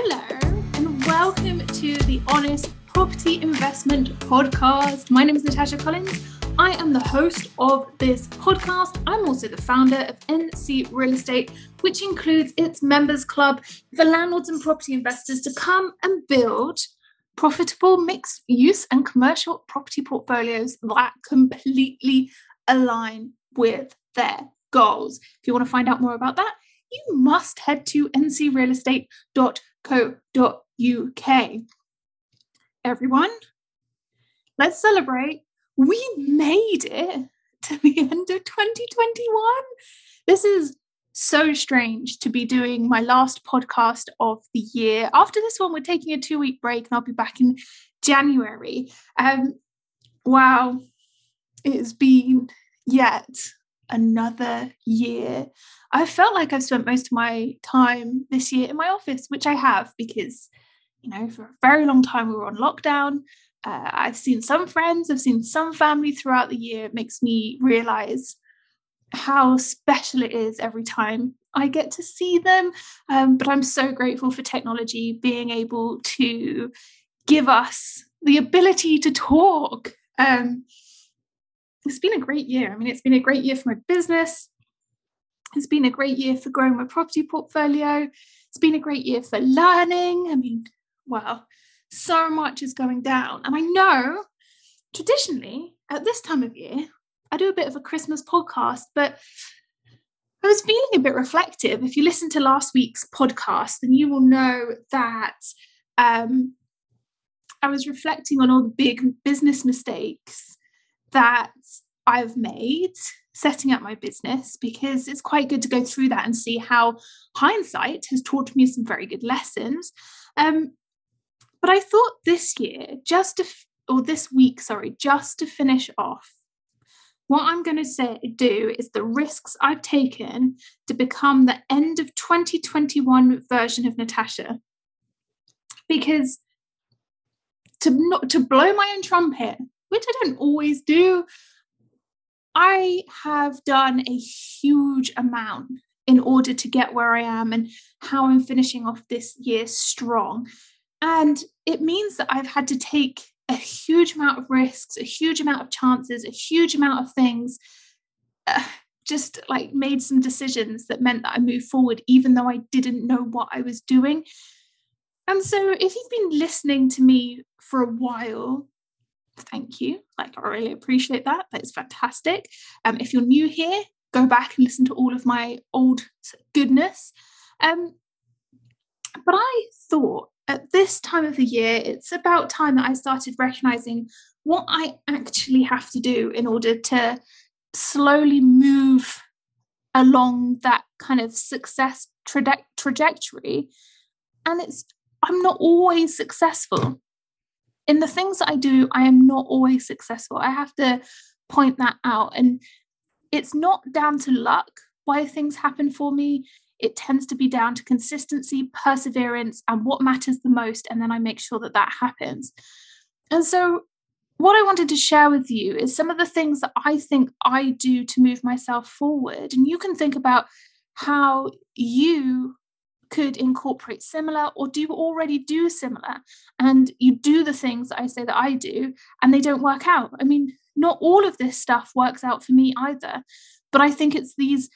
Hello, and welcome to the Honest Property Investment Podcast. My name is Natasha Collins. I am the host of this podcast. I'm also the founder of NC Real Estate, which includes its members club for landlords and property investors to come and build profitable mixed use and commercial property portfolios that completely align with their goals. If you want to find out more about that, you must head to ncrealestate.co.uk. Everyone, let's celebrate. We made it to the end of 2021. This is so strange to be doing my last podcast of the year. After this one, we're taking a two week break and I'll be back in January. Um, wow, it has been yet another year. I felt like I've spent most of my time this year in my office, which I have because, you know, for a very long time we were on lockdown. Uh, I've seen some friends, I've seen some family throughout the year. It makes me realize how special it is every time I get to see them. Um, but I'm so grateful for technology being able to give us the ability to talk. Um, it's been a great year. I mean, it's been a great year for my business. It's been a great year for growing my property portfolio. It's been a great year for learning. I mean, wow, so much is going down. And I know traditionally at this time of year, I do a bit of a Christmas podcast, but I was feeling a bit reflective. If you listen to last week's podcast, then you will know that um, I was reflecting on all the big business mistakes that I've made setting up my business because it's quite good to go through that and see how hindsight has taught me some very good lessons. Um, but I thought this year, just to, or this week, sorry, just to finish off, what I'm going to say do is the risks I've taken to become the end of 2021 version of Natasha. Because to not to blow my own trumpet, which I don't always do, I have done a huge amount in order to get where I am and how I'm finishing off this year strong. And it means that I've had to take a huge amount of risks, a huge amount of chances, a huge amount of things. Uh, just like made some decisions that meant that I moved forward, even though I didn't know what I was doing. And so, if you've been listening to me for a while, thank you. Like, I really appreciate that. That is fantastic. Um, if you're new here, go back and listen to all of my old goodness. Um, but I thought at this time of the year, it's about time that I started recognizing what I actually have to do in order to slowly move along that kind of success traje- trajectory. And it's, I'm not always successful. In the things that I do, I am not always successful. I have to point that out. And it's not down to luck why things happen for me it tends to be down to consistency, perseverance, and what matters the most. And then I make sure that that happens. And so, what I wanted to share with you is some of the things that I think I do to move myself forward. And you can think about how you could incorporate similar or do already do similar and you do the things that I say that I do and they don't work out. I mean, not all of this stuff works out for me either, but I think it's these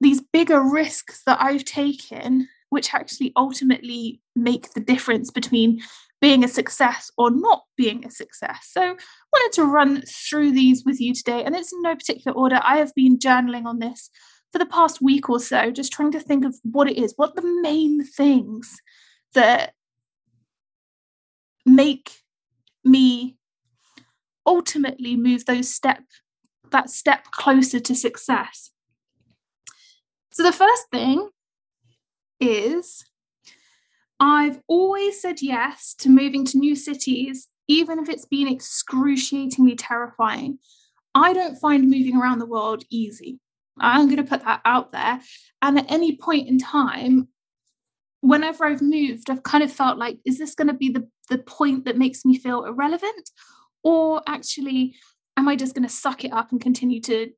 these bigger risks that I've taken, which actually ultimately make the difference between being a success or not being a success. So, I wanted to run through these with you today, and it's in no particular order. I have been journaling on this for the past week or so, just trying to think of what it is, what the main things that make me ultimately move those step that step closer to success so the first thing is I've always said yes to moving to new cities, even if it's been excruciatingly terrifying. I don't find moving around the world easy. I'm going to put that out there. And at any point in time, whenever I've moved, I've kind of felt like, is this going to be the, the point that makes me feel irrelevant? Or actually, am I just going to suck it up and continue to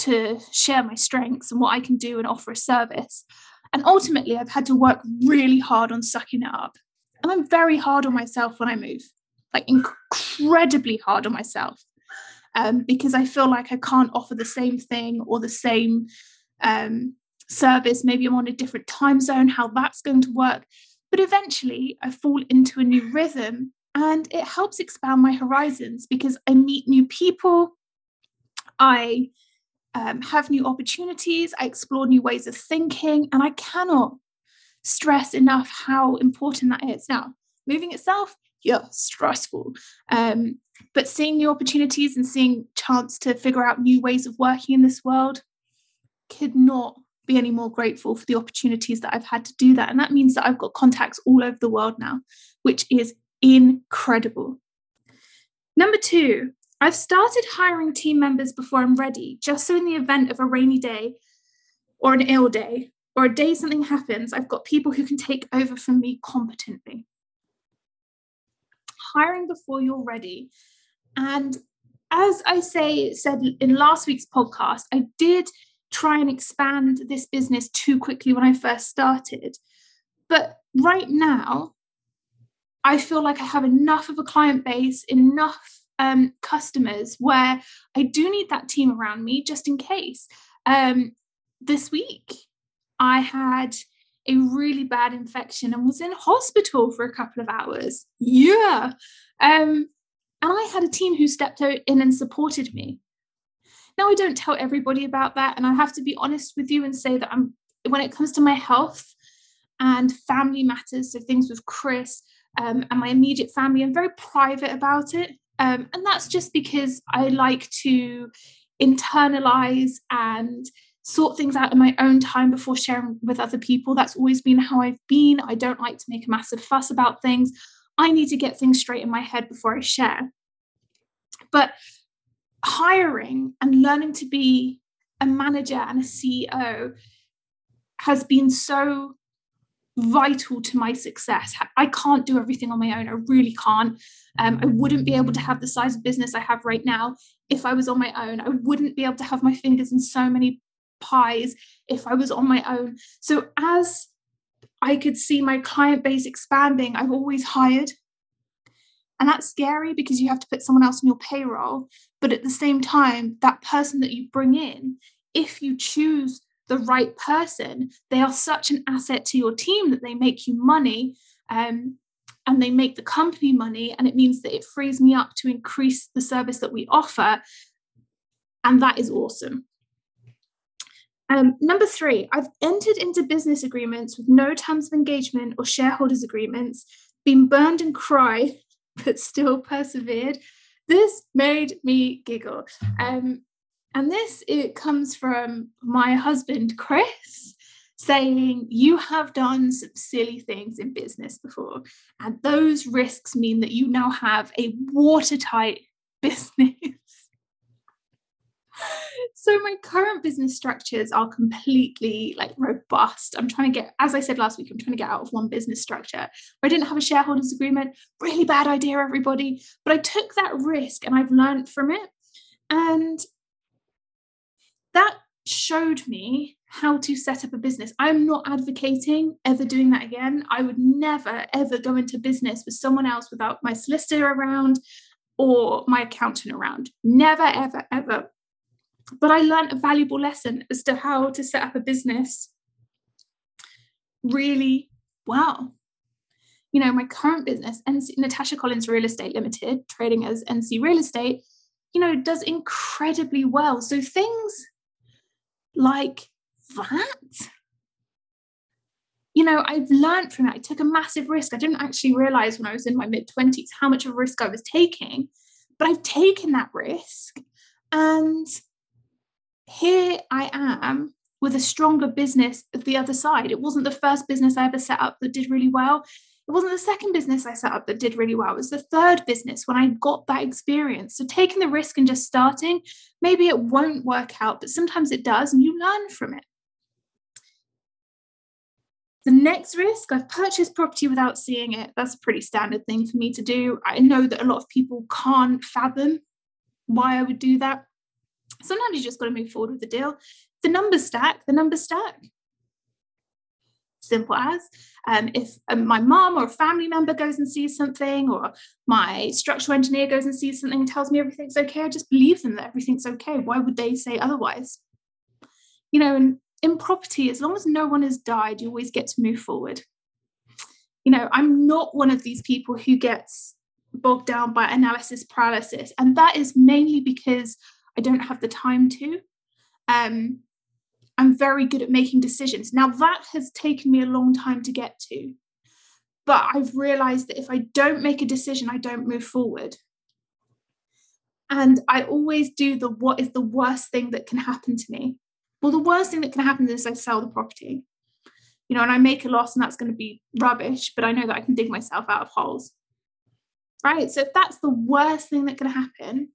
to share my strengths and what I can do and offer a service. And ultimately, I've had to work really hard on sucking it up. And I'm very hard on myself when I move, like incredibly hard on myself, um, because I feel like I can't offer the same thing or the same um, service. Maybe I'm on a different time zone, how that's going to work. But eventually, I fall into a new rhythm and it helps expand my horizons because I meet new people. I um, have new opportunities, I explore new ways of thinking, and I cannot stress enough how important that is. Now, moving itself, yeah, stressful. Um, but seeing new opportunities and seeing chance to figure out new ways of working in this world could not be any more grateful for the opportunities that I've had to do that. And that means that I've got contacts all over the world now, which is incredible. Number two, I've started hiring team members before I'm ready, just so in the event of a rainy day or an ill day or a day something happens, I've got people who can take over from me competently. Hiring before you're ready. And as I say said in last week's podcast, I did try and expand this business too quickly when I first started. But right now, I feel like I have enough of a client base, enough um, customers where I do need that team around me just in case. Um, this week, I had a really bad infection and was in hospital for a couple of hours. Yeah. Um, and I had a team who stepped out in and supported me. Now, I don't tell everybody about that. And I have to be honest with you and say that I'm, when it comes to my health and family matters, so things with Chris um, and my immediate family, I'm very private about it. Um, and that's just because I like to internalize and sort things out in my own time before sharing with other people. That's always been how I've been. I don't like to make a massive fuss about things. I need to get things straight in my head before I share. But hiring and learning to be a manager and a CEO has been so vital to my success. I can't do everything on my own. I really can't. Um, I wouldn't be able to have the size of business I have right now if I was on my own. I wouldn't be able to have my fingers in so many pies if I was on my own. So, as I could see my client base expanding, I've always hired. And that's scary because you have to put someone else on your payroll. But at the same time, that person that you bring in, if you choose the right person, they are such an asset to your team that they make you money um, and they make the company money. And it means that it frees me up to increase the service that we offer. And that is awesome. Um, number three, I've entered into business agreements with no terms of engagement or shareholders agreements, been burned and cried, but still persevered. This made me giggle. Um, and this it comes from my husband, Chris, saying, You have done some silly things in business before. And those risks mean that you now have a watertight business. So my current business structures are completely like robust i'm trying to get as i said last week i'm trying to get out of one business structure i didn't have a shareholders agreement really bad idea everybody but i took that risk and i've learned from it and that showed me how to set up a business. I'm not advocating ever doing that again. I would never, ever go into business with someone else without my solicitor around or my accountant around. Never, ever, ever. But I learned a valuable lesson as to how to set up a business really well. You know, my current business, NC, Natasha Collins Real Estate Limited, trading as NC Real Estate, you know, does incredibly well. So things like that you know i've learned from it i took a massive risk i didn't actually realize when i was in my mid 20s how much of a risk i was taking but i've taken that risk and here i am with a stronger business at the other side it wasn't the first business i ever set up that did really well it wasn't the second business I set up that did really well. It was the third business when I got that experience. So taking the risk and just starting, maybe it won't work out, but sometimes it does, and you learn from it. The next risk, I've purchased property without seeing it. That's a pretty standard thing for me to do. I know that a lot of people can't fathom why I would do that. Sometimes you just got to move forward with the deal. The numbers stack, the numbers stack. simple as um, if um, my mom or a family member goes and sees something, or my structural engineer goes and sees something and tells me everything's okay, I just believe them that everything's okay. Why would they say otherwise? You know, and in property, as long as no one has died, you always get to move forward. You know, I'm not one of these people who gets bogged down by analysis paralysis, and that is mainly because I don't have the time to. Um, I'm very good at making decisions. Now, that has taken me a long time to get to. But I've realized that if I don't make a decision, I don't move forward. And I always do the what is the worst thing that can happen to me? Well, the worst thing that can happen is I sell the property. You know, and I make a loss and that's going to be rubbish, but I know that I can dig myself out of holes. Right. So if that's the worst thing that can happen,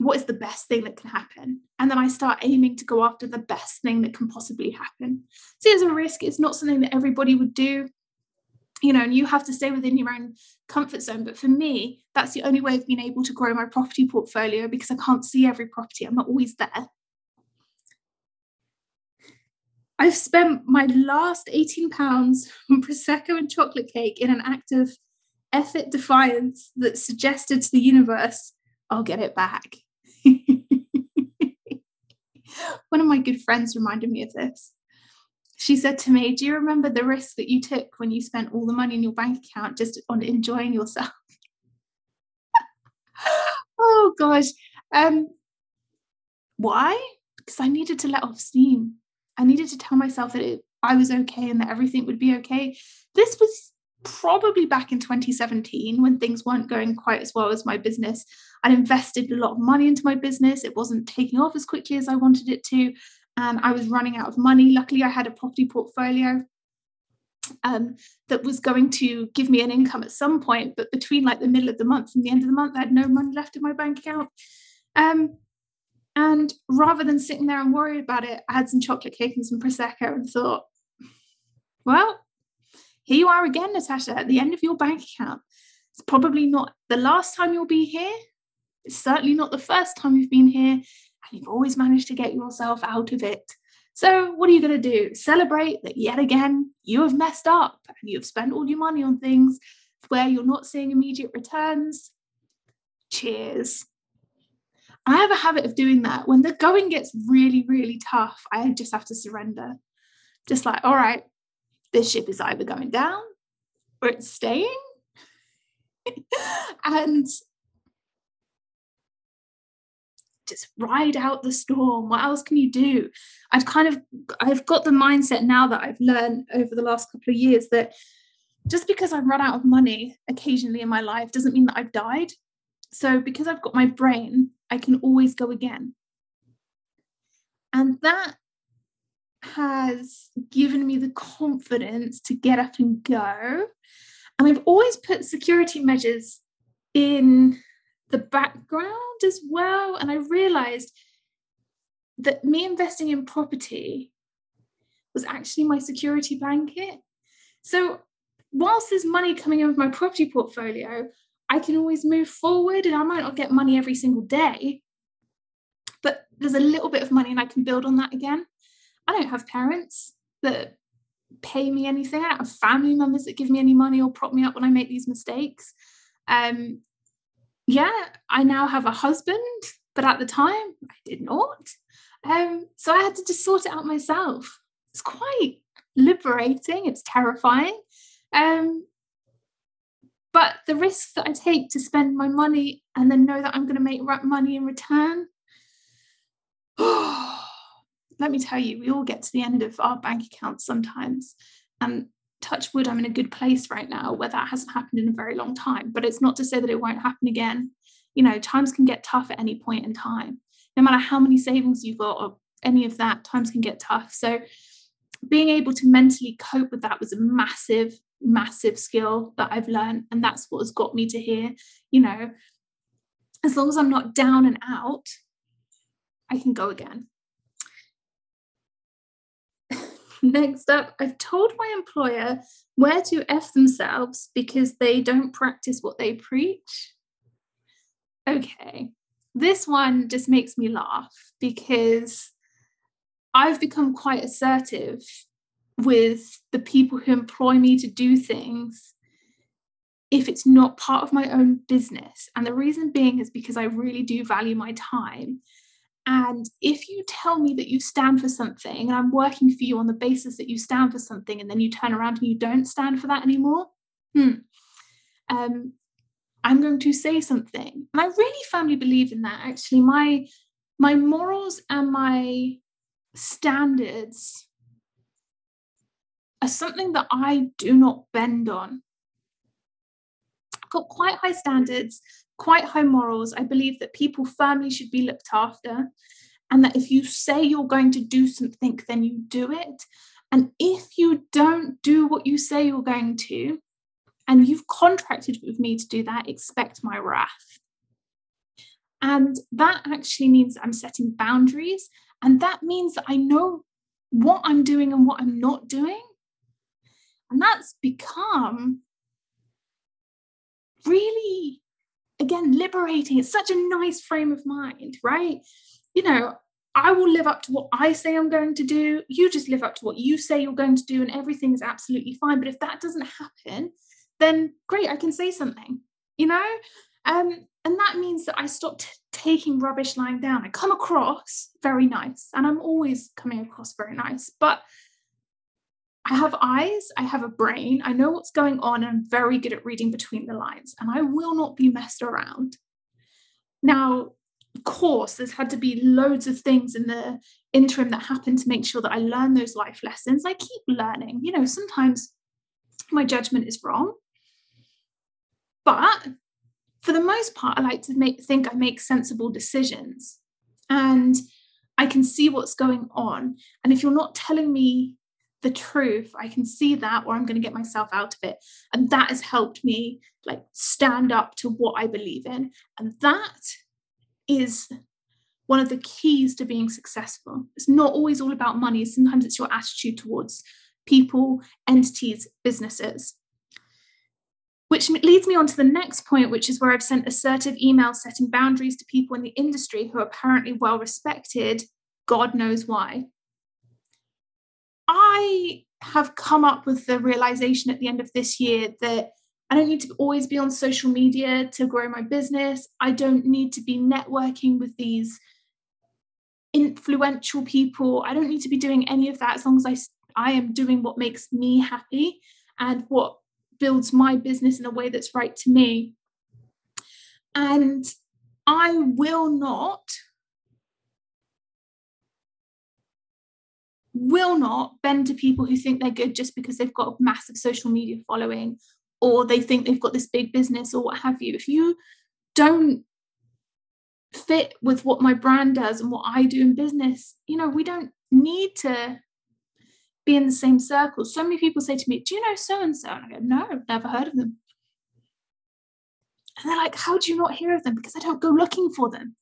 what is the best thing that can happen? And then I start aiming to go after the best thing that can possibly happen. See, as a risk, it's not something that everybody would do, you know, and you have to stay within your own comfort zone. But for me, that's the only way of being able to grow my property portfolio because I can't see every property. I'm not always there. I've spent my last 18 pounds on Prosecco and chocolate cake in an act of effort defiance that suggested to the universe, I'll get it back. One of my good friends reminded me of this. She said to me, Do you remember the risk that you took when you spent all the money in your bank account just on enjoying yourself? oh gosh. Um, why? Because I needed to let off steam. I needed to tell myself that it, I was okay and that everything would be okay. This was probably back in 2017 when things weren't going quite as well as my business. I'd invested a lot of money into my business. It wasn't taking off as quickly as I wanted it to. And I was running out of money. Luckily, I had a property portfolio um, that was going to give me an income at some point. But between like the middle of the month and the end of the month, I had no money left in my bank account. Um, and rather than sitting there and worry about it, I had some chocolate cake and some Prosecco and thought, well, here you are again, Natasha, at the end of your bank account. It's probably not the last time you'll be here. It's certainly not the first time you've been here, and you've always managed to get yourself out of it. So, what are you going to do? Celebrate that yet again you have messed up and you have spent all your money on things where you're not seeing immediate returns. Cheers. I have a habit of doing that. When the going gets really, really tough, I just have to surrender. Just like, all right, this ship is either going down or it's staying. and just ride out the storm. What else can you do? I've kind of I've got the mindset now that I've learned over the last couple of years that just because I've run out of money occasionally in my life doesn't mean that I've died. So because I've got my brain, I can always go again. And that has given me the confidence to get up and go. And we've always put security measures in the background as well. And I realized that me investing in property was actually my security blanket. So, whilst there's money coming in with my property portfolio, I can always move forward and I might not get money every single day, but there's a little bit of money and I can build on that again. I don't have parents that pay me anything. I don't have family members that give me any money or prop me up when I make these mistakes. Um, yeah, I now have a husband, but at the time I did not. Um, so I had to just sort it out myself. It's quite liberating, it's terrifying. Um, but the risks that I take to spend my money and then know that I'm going to make money in return, oh, let me tell you, we all get to the end of our bank accounts sometimes. And touch wood, I'm in a good place right now where that hasn't happened in a very long time. But it's not to say that it won't happen again. You know, times can get tough at any point in time. No matter how many savings you've got or any of that, times can get tough. So being able to mentally cope with that was a massive, massive skill that I've learned. And that's what has got me to here. You know, as long as I'm not down and out, I can go again. Next up, I've told my employer where to F themselves because they don't practice what they preach. Okay, this one just makes me laugh because I've become quite assertive with the people who employ me to do things if it's not part of my own business. And the reason being is because I really do value my time. And if you tell me that you stand for something and I'm working for you on the basis that you stand for something and then you turn around and you don't stand for that anymore, hmm, um, I'm going to say something. And I really firmly believe in that. Actually, my my morals and my standards are something that I do not bend on. I've got quite high standards, quite high morals. I believe that people firmly should be looked after, and that if you say you're going to do something, then you do it. And if you don't do what you say you're going to, and you've contracted with me to do that, expect my wrath. And that actually means I'm setting boundaries. And that means that I know what I'm doing and what I'm not doing. And that's become really, again, liberating. It's such a nice frame of mind, right? You know, I will live up to what I say I'm going to do. You just live up to what you say you're going to do, and everything's absolutely fine. But if that doesn't happen, then great, I can say something, you know? Um, and that means that I stopped taking rubbish lying down. I come across very nice, and I'm always coming across very nice, but I have eyes, I have a brain, I know what's going on, and I'm very good at reading between the lines, and I will not be messed around. Now, of course, there's had to be loads of things in the interim that happened to make sure that I learn those life lessons. I keep learning. You know, sometimes my judgment is wrong, but for the most part, I like to make think I make sensible decisions. And I can see what's going on. And if you're not telling me the truth i can see that or i'm going to get myself out of it. And that has helped me like stand up to what i believe in. And that is one of the keys to being successful. It's not always all about money. Sometimes it's your attitude towards people entities businesses. Which leads me on to the next point, which is where I've sent assertive emails setting boundaries to people in the industry who are apparently well respected, God knows why. I have come up with the realization at the end of this year that I don't need to always be on social media to grow my business. I don't need to be networking with these influential people. I don't need to be doing any of that as long as I, I am doing what makes me happy and what builds my business in a way that's right to me. And I will not will not bend to people who think they're good just because they've got a massive social media following or they think they've got this big business or what have you. If you don't fit with what my brand does and what I do in business, you know, we don't need to be in the same circles. So many people say to me, Do you know so and so? And I go, No, I've never heard of them. And they're like, How do you not hear of them? Because I don't go looking for them.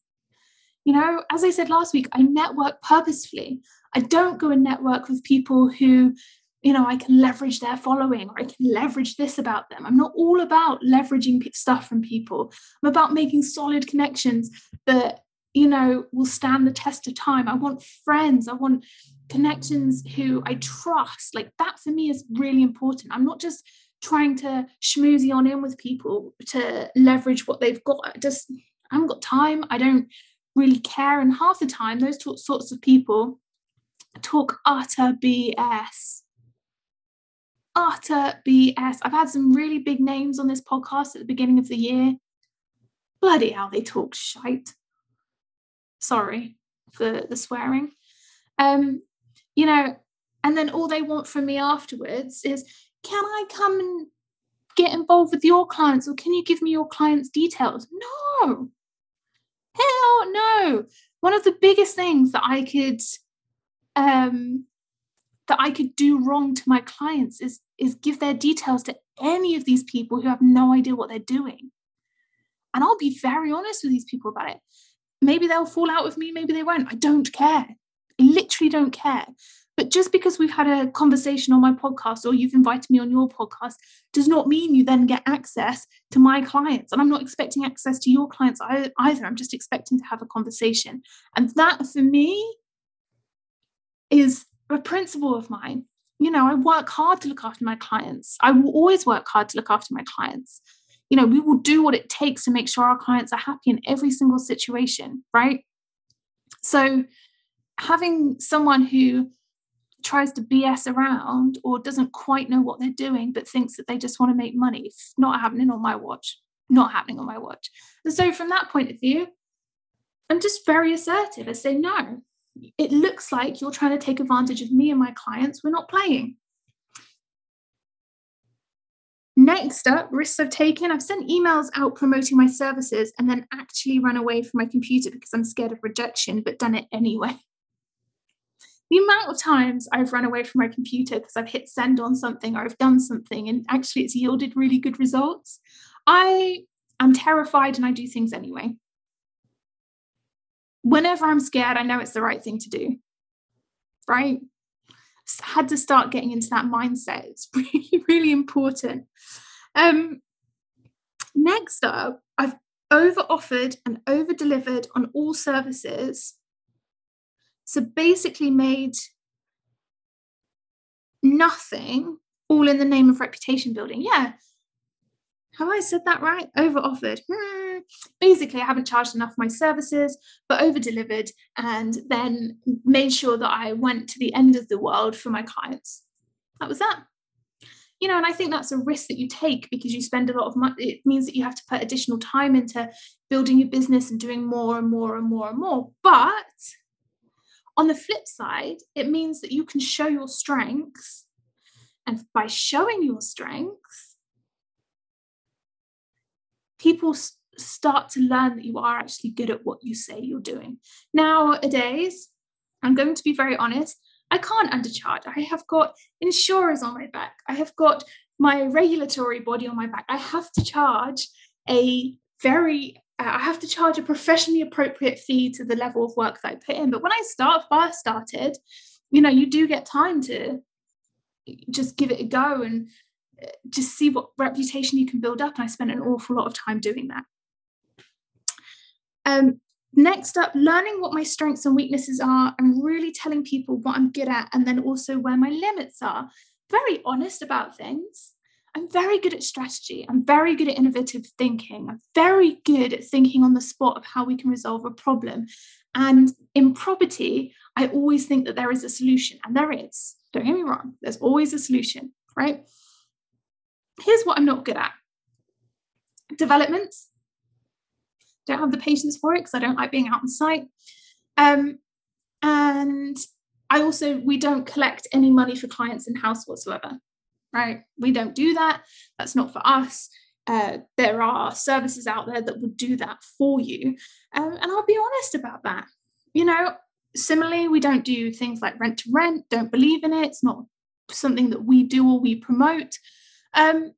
You know, as I said last week, I network purposefully. I don't go and network with people who, you know, I can leverage their following or I can leverage this about them. I'm not all about leveraging stuff from people. I'm about making solid connections that, you know, will stand the test of time. I want friends. I want connections who I trust. Like that for me is really important. I'm not just trying to schmoozy on in with people to leverage what they've got. I just I haven't got time. I don't really care. And half the time, those sorts of people talk utter BS. Utter BS. I've had some really big names on this podcast at the beginning of the year. Bloody hell, they talk shite. Sorry for the swearing. Um, you know, and then all they want from me afterwards is, can I come and get involved with your clients or can you give me your clients' details? No, Hell no. One of the biggest things that I could um, that I could do wrong to my clients is is give their details to any of these people who have no idea what they're doing. And I'll be very honest with these people about it. Maybe they'll fall out with me, maybe they won't. I don't care. I literally don't care. But just because we've had a conversation on my podcast or you've invited me on your podcast does not mean you then get access to my clients. And I'm not expecting access to your clients either. I'm just expecting to have a conversation. And that for me is a principle of mine. you know, I work hard to look after my clients. I will always work hard to look after my clients. You know, we will do what it takes to make sure our clients are happy in every single situation, right? So, having someone who tries to BS around or doesn't quite know what they're doing, but thinks that they just want to make money, it's not happening on my watch. Not happening on my watch. And so, from that point of view, I'm just very assertive. I say, no, it looks like you're trying to take advantage of me and my clients. We're not playing. Next up, risks I've taken. I've sent emails out promoting my services and then actually run away from my computer because I'm scared of rejection, but done it anyway. The amount of times I've run away from my computer because I've hit send on something or I've done something and actually it's yielded really good results. I am terrified and I do things anyway whenever I'm scared, I know it's the right thing to do. Right? had to start getting into that mindset. It's really, really important. Um, next up, I've over offered and over delivered on all services. So basically, made nothing all in the name of reputation building. Yeah, have I said that right? Over offered. Hmm. Basically, I haven't charged enough for my services, but over delivered and then made sure that I went to the end of the world for my clients. That was that. You know, and I think that's a risk that you take because you spend a lot of money. It means that you have to put additional time into building your business and doing more and more and more and more. But on the flip side, it means that you can show your strengths. And by showing your strengths, people s- start to learn that you are actually good at what you say you're doing. Nowadays, I'm going to be very honest, I can't undercharge. I have got insurers on my back. I have got my regulatory body on my back. I have to charge a very uh, I have to charge a professionally appropriate fee to the level of work that I put in. But when I start first started, you know, you do get time to just give it a go and just see what reputation you can build up. And I spent an awful lot of time doing that. Um, next up, learning what my strengths and weaknesses are and really telling people what I'm good at and then also where my limits are. Very honest about things. I'm very good at strategy. I'm very good at innovative thinking. I'm very good at thinking on the spot of how we can resolve a problem. And in property, I always think that there is a solution, and there is. Don't get me wrong, there's always a solution, right? Here's what I'm not good at developments. Don't have the patience for it because I don't like being out on site. Um, and I also, we don't collect any money for clients in house whatsoever, right? We don't do that. That's not for us. Uh, there are services out there that would do that for you. Um, and I'll be honest about that. You know, similarly, we don't do things like rent to rent, don't believe in it. It's not something that we do or we promote. Um,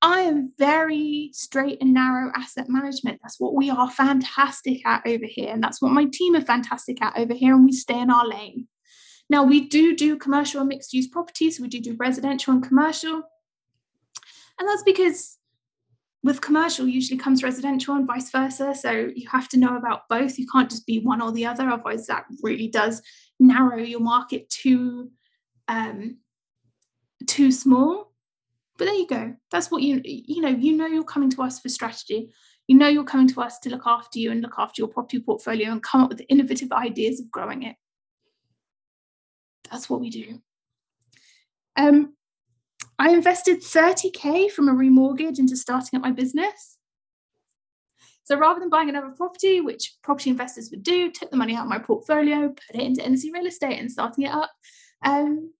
I am very straight and narrow asset management. That's what we are fantastic at over here. And that's what my team are fantastic at over here. And we stay in our lane. Now, we do do commercial and mixed use properties. We do do residential and commercial. And that's because with commercial usually comes residential and vice versa. So you have to know about both. You can't just be one or the other. Otherwise, that really does narrow your market too, um, too small. But there you go. That's what you you know, you know you're coming to us for strategy. You know you're coming to us to look after you and look after your property portfolio and come up with innovative ideas of growing it. That's what we do. Um, I invested 30k from a remortgage into starting up my business. So rather than buying another property, which property investors would do, took the money out of my portfolio, put it into NC real estate and starting it up. Um,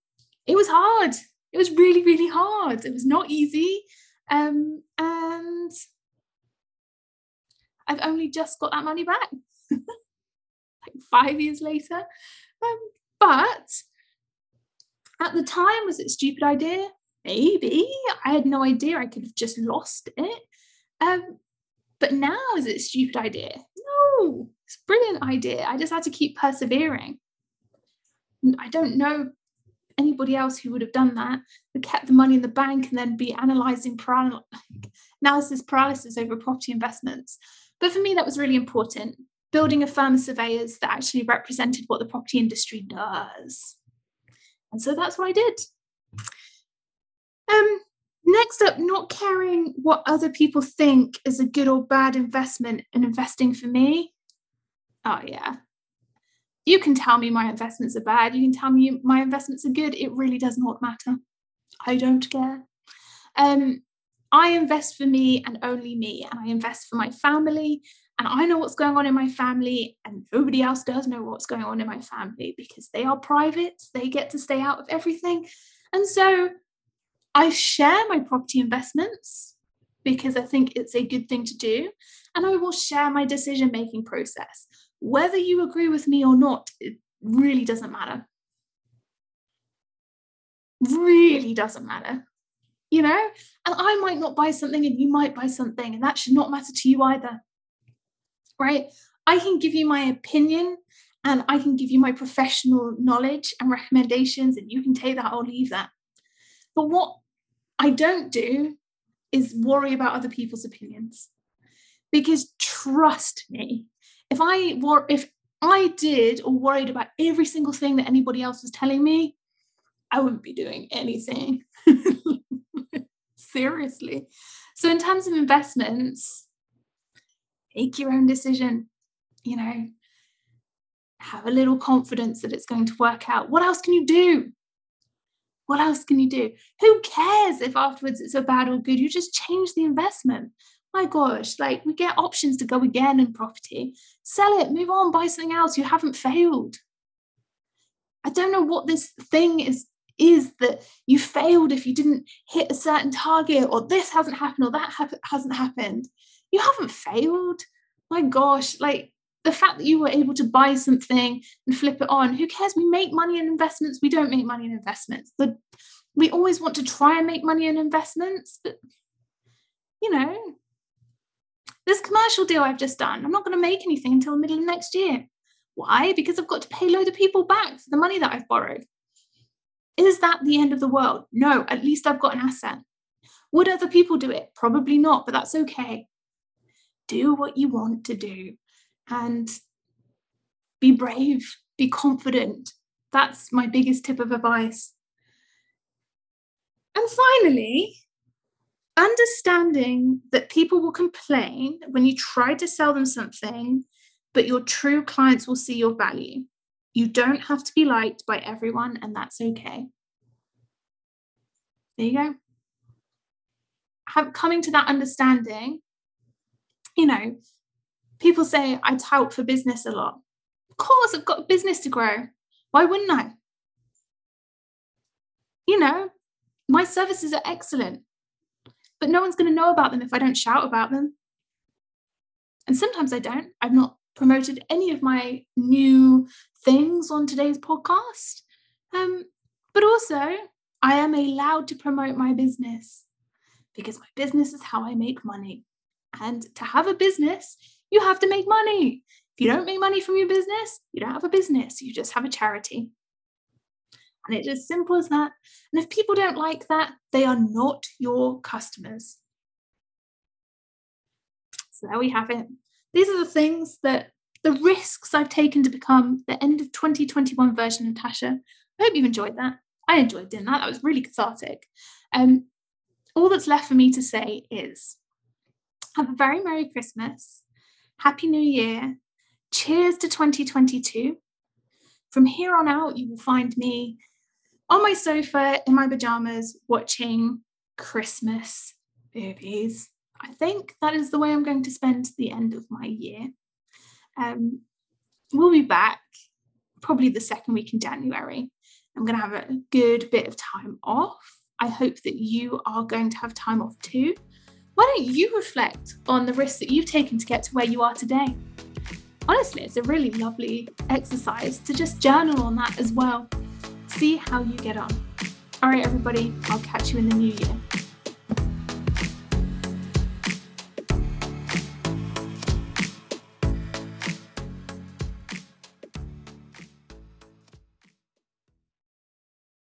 it was hard it was really, really hard. It was not easy. Um, and I've only just got that money back, like five years later. Um, but at the time, was it a stupid idea? Maybe. I had no idea. I could have just lost it. Um, but now, is it a stupid idea? No, it's a brilliant idea. I just had to keep persevering. I don't know anybody else who would have done that, who kept the money in the bank and then be analyzing paral- analysis paralysis over property investments. But for me, that was really important. Building a firm of surveyors that actually represented what the property industry does. And so that's what I did. Um, next up, not caring what other people think is a good or bad investment and investing for me. Oh, yeah. You can tell me my investments are bad. You can tell me my investments are good. It really does not matter. I don't care. Um, I invest for me and only me, and I invest for my family. And I know what's going on in my family, and nobody else does know what's going on in my family because they are private. They get to stay out of everything. And so I share my property investments because I think it's a good thing to do. And I will share my decision making process. Whether you agree with me or not, it really doesn't matter. Really doesn't matter you know? And I might not buy something and you might buy something, and that should not matter to you either, right? I can give you my opinion and I can give you my professional knowledge and recommendations, and you can take that or leave that. But what I don't do is worry about other people's opinions. Because trust me, if I were if I did or worried about every single thing that anybody else was telling me, I wouldn't be doing anything. seriously. So, in terms of investments, make your own decision, you know, have a little confidence that it's going to work out. What else can you do? What else can you do? Who cares if afterwards it's a bad or good? You just change the investment. My gosh, like we get options to go again in property. Sell it, move on, buy something else. You haven't failed. I don't know what this thing is is that you failed if you didn't hit a certain target or this hasn't happened or that ha- hasn't happened you haven't failed my gosh like the fact that you were able to buy something and flip it on who cares we make money in investments we don't make money in investments the, we always want to try and make money in investments but you know this commercial deal i've just done i'm not going to make anything until the middle of next year why because i've got to pay a load of people back for the money that i've borrowed is that the end of the world? No, at least I've got an asset. Would other people do it? Probably not, but that's okay. Do what you want to do and be brave, be confident. That's my biggest tip of advice. And finally, understanding that people will complain when you try to sell them something, but your true clients will see your value. You don't have to be liked by everyone, and that's okay. There you go. Have, coming to that understanding, you know, people say I tout for business a lot. Of course, I've got business to grow. Why wouldn't I? You know, my services are excellent, but no one's going to know about them if I don't shout about them. And sometimes I don't. I've not promoted any of my new things on today's podcast. Um, but also, I am allowed to promote my business because my business is how I make money. And to have a business, you have to make money. If you don't make money from your business, you don't have a business, you just have a charity. And it's as simple as that. And if people don't like that, they are not your customers. So there we have it. These are the things that the risks I've taken to become the end of 2021 version of Natasha. I hope you've enjoyed that. I enjoyed doing that. That was really cathartic. Um, all that's left for me to say is have a very Merry Christmas, Happy New Year, cheers to 2022. From here on out, you will find me on my sofa in my pajamas watching Christmas movies. I think that is the way I'm going to spend the end of my year. Um, we'll be back probably the second week in January. I'm going to have a good bit of time off. I hope that you are going to have time off too. Why don't you reflect on the risks that you've taken to get to where you are today? Honestly, it's a really lovely exercise to just journal on that as well. See how you get on. All right, everybody, I'll catch you in the new year.